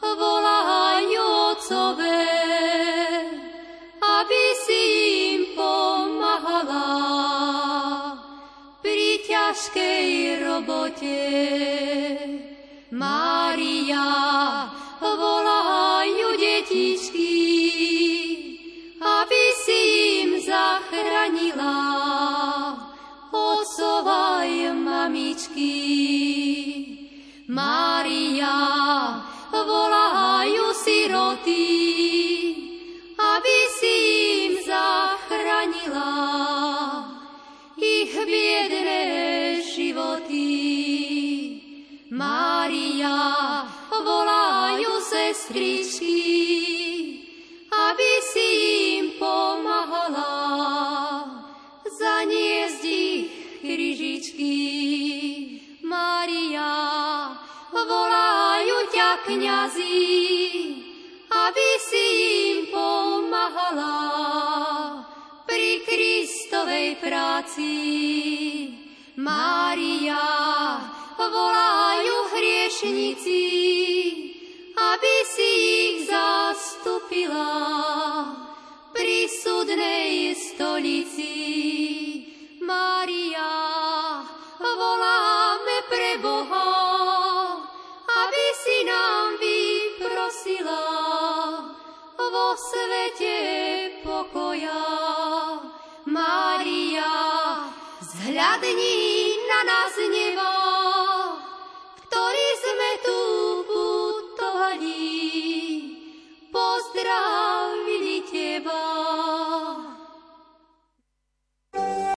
volajú otcové, aby si im pomáhala pri ťažkej robote. Mária, volajú sestričky, aby si im pomáhala zaniesť ich krížičky. Maria, volajú ťa kniazy, aby si im pomáhala pri Kristovej práci. Mária, volajú hriešnici, aby si ich zastupila pri súdnej stolici. Mária, voláme pre Boha, aby si nám vyprosila vo svete pokoja. Mária, zhľadni na nás nebo, Oh.